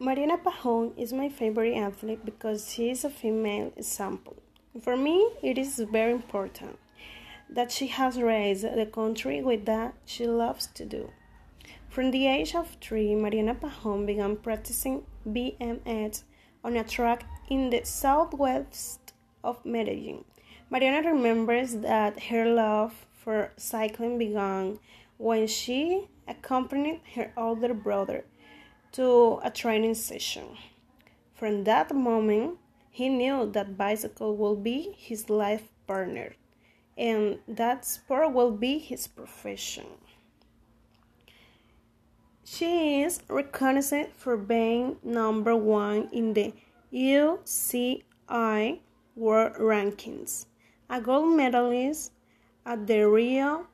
Mariana Pajón is my favorite athlete because she is a female example. For me, it is very important that she has raised the country with that she loves to do. From the age of three, Mariana Pajón began practicing BMX on a track in the southwest of Medellin. Mariana remembers that her love for cycling began when she accompanied her older brother to a training session. From that moment, he knew that bicycle will be his life partner and that sport will be his profession. She is recognized for being number one in the UCI World Rankings, a gold medalist at the Rio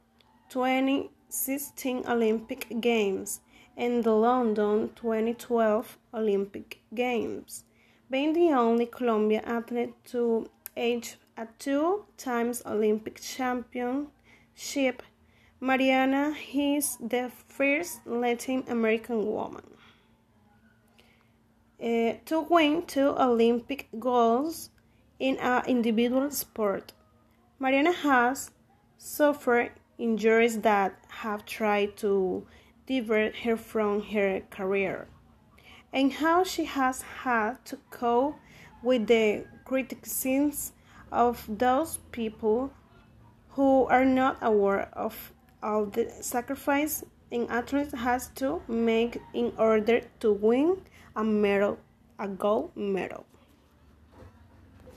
2016 Olympic Games, and the London 2012 Olympic Games, being the only Colombian athlete to age a two times Olympic championship. Mariana is the first Latin American woman uh, to win two Olympic golds in an individual sport. Mariana has suffered injuries that have tried to divert her from her career, and how she has had to cope with the criticism of those people who are not aware of all the sacrifice an athlete has to make in order to win a medal, a gold medal.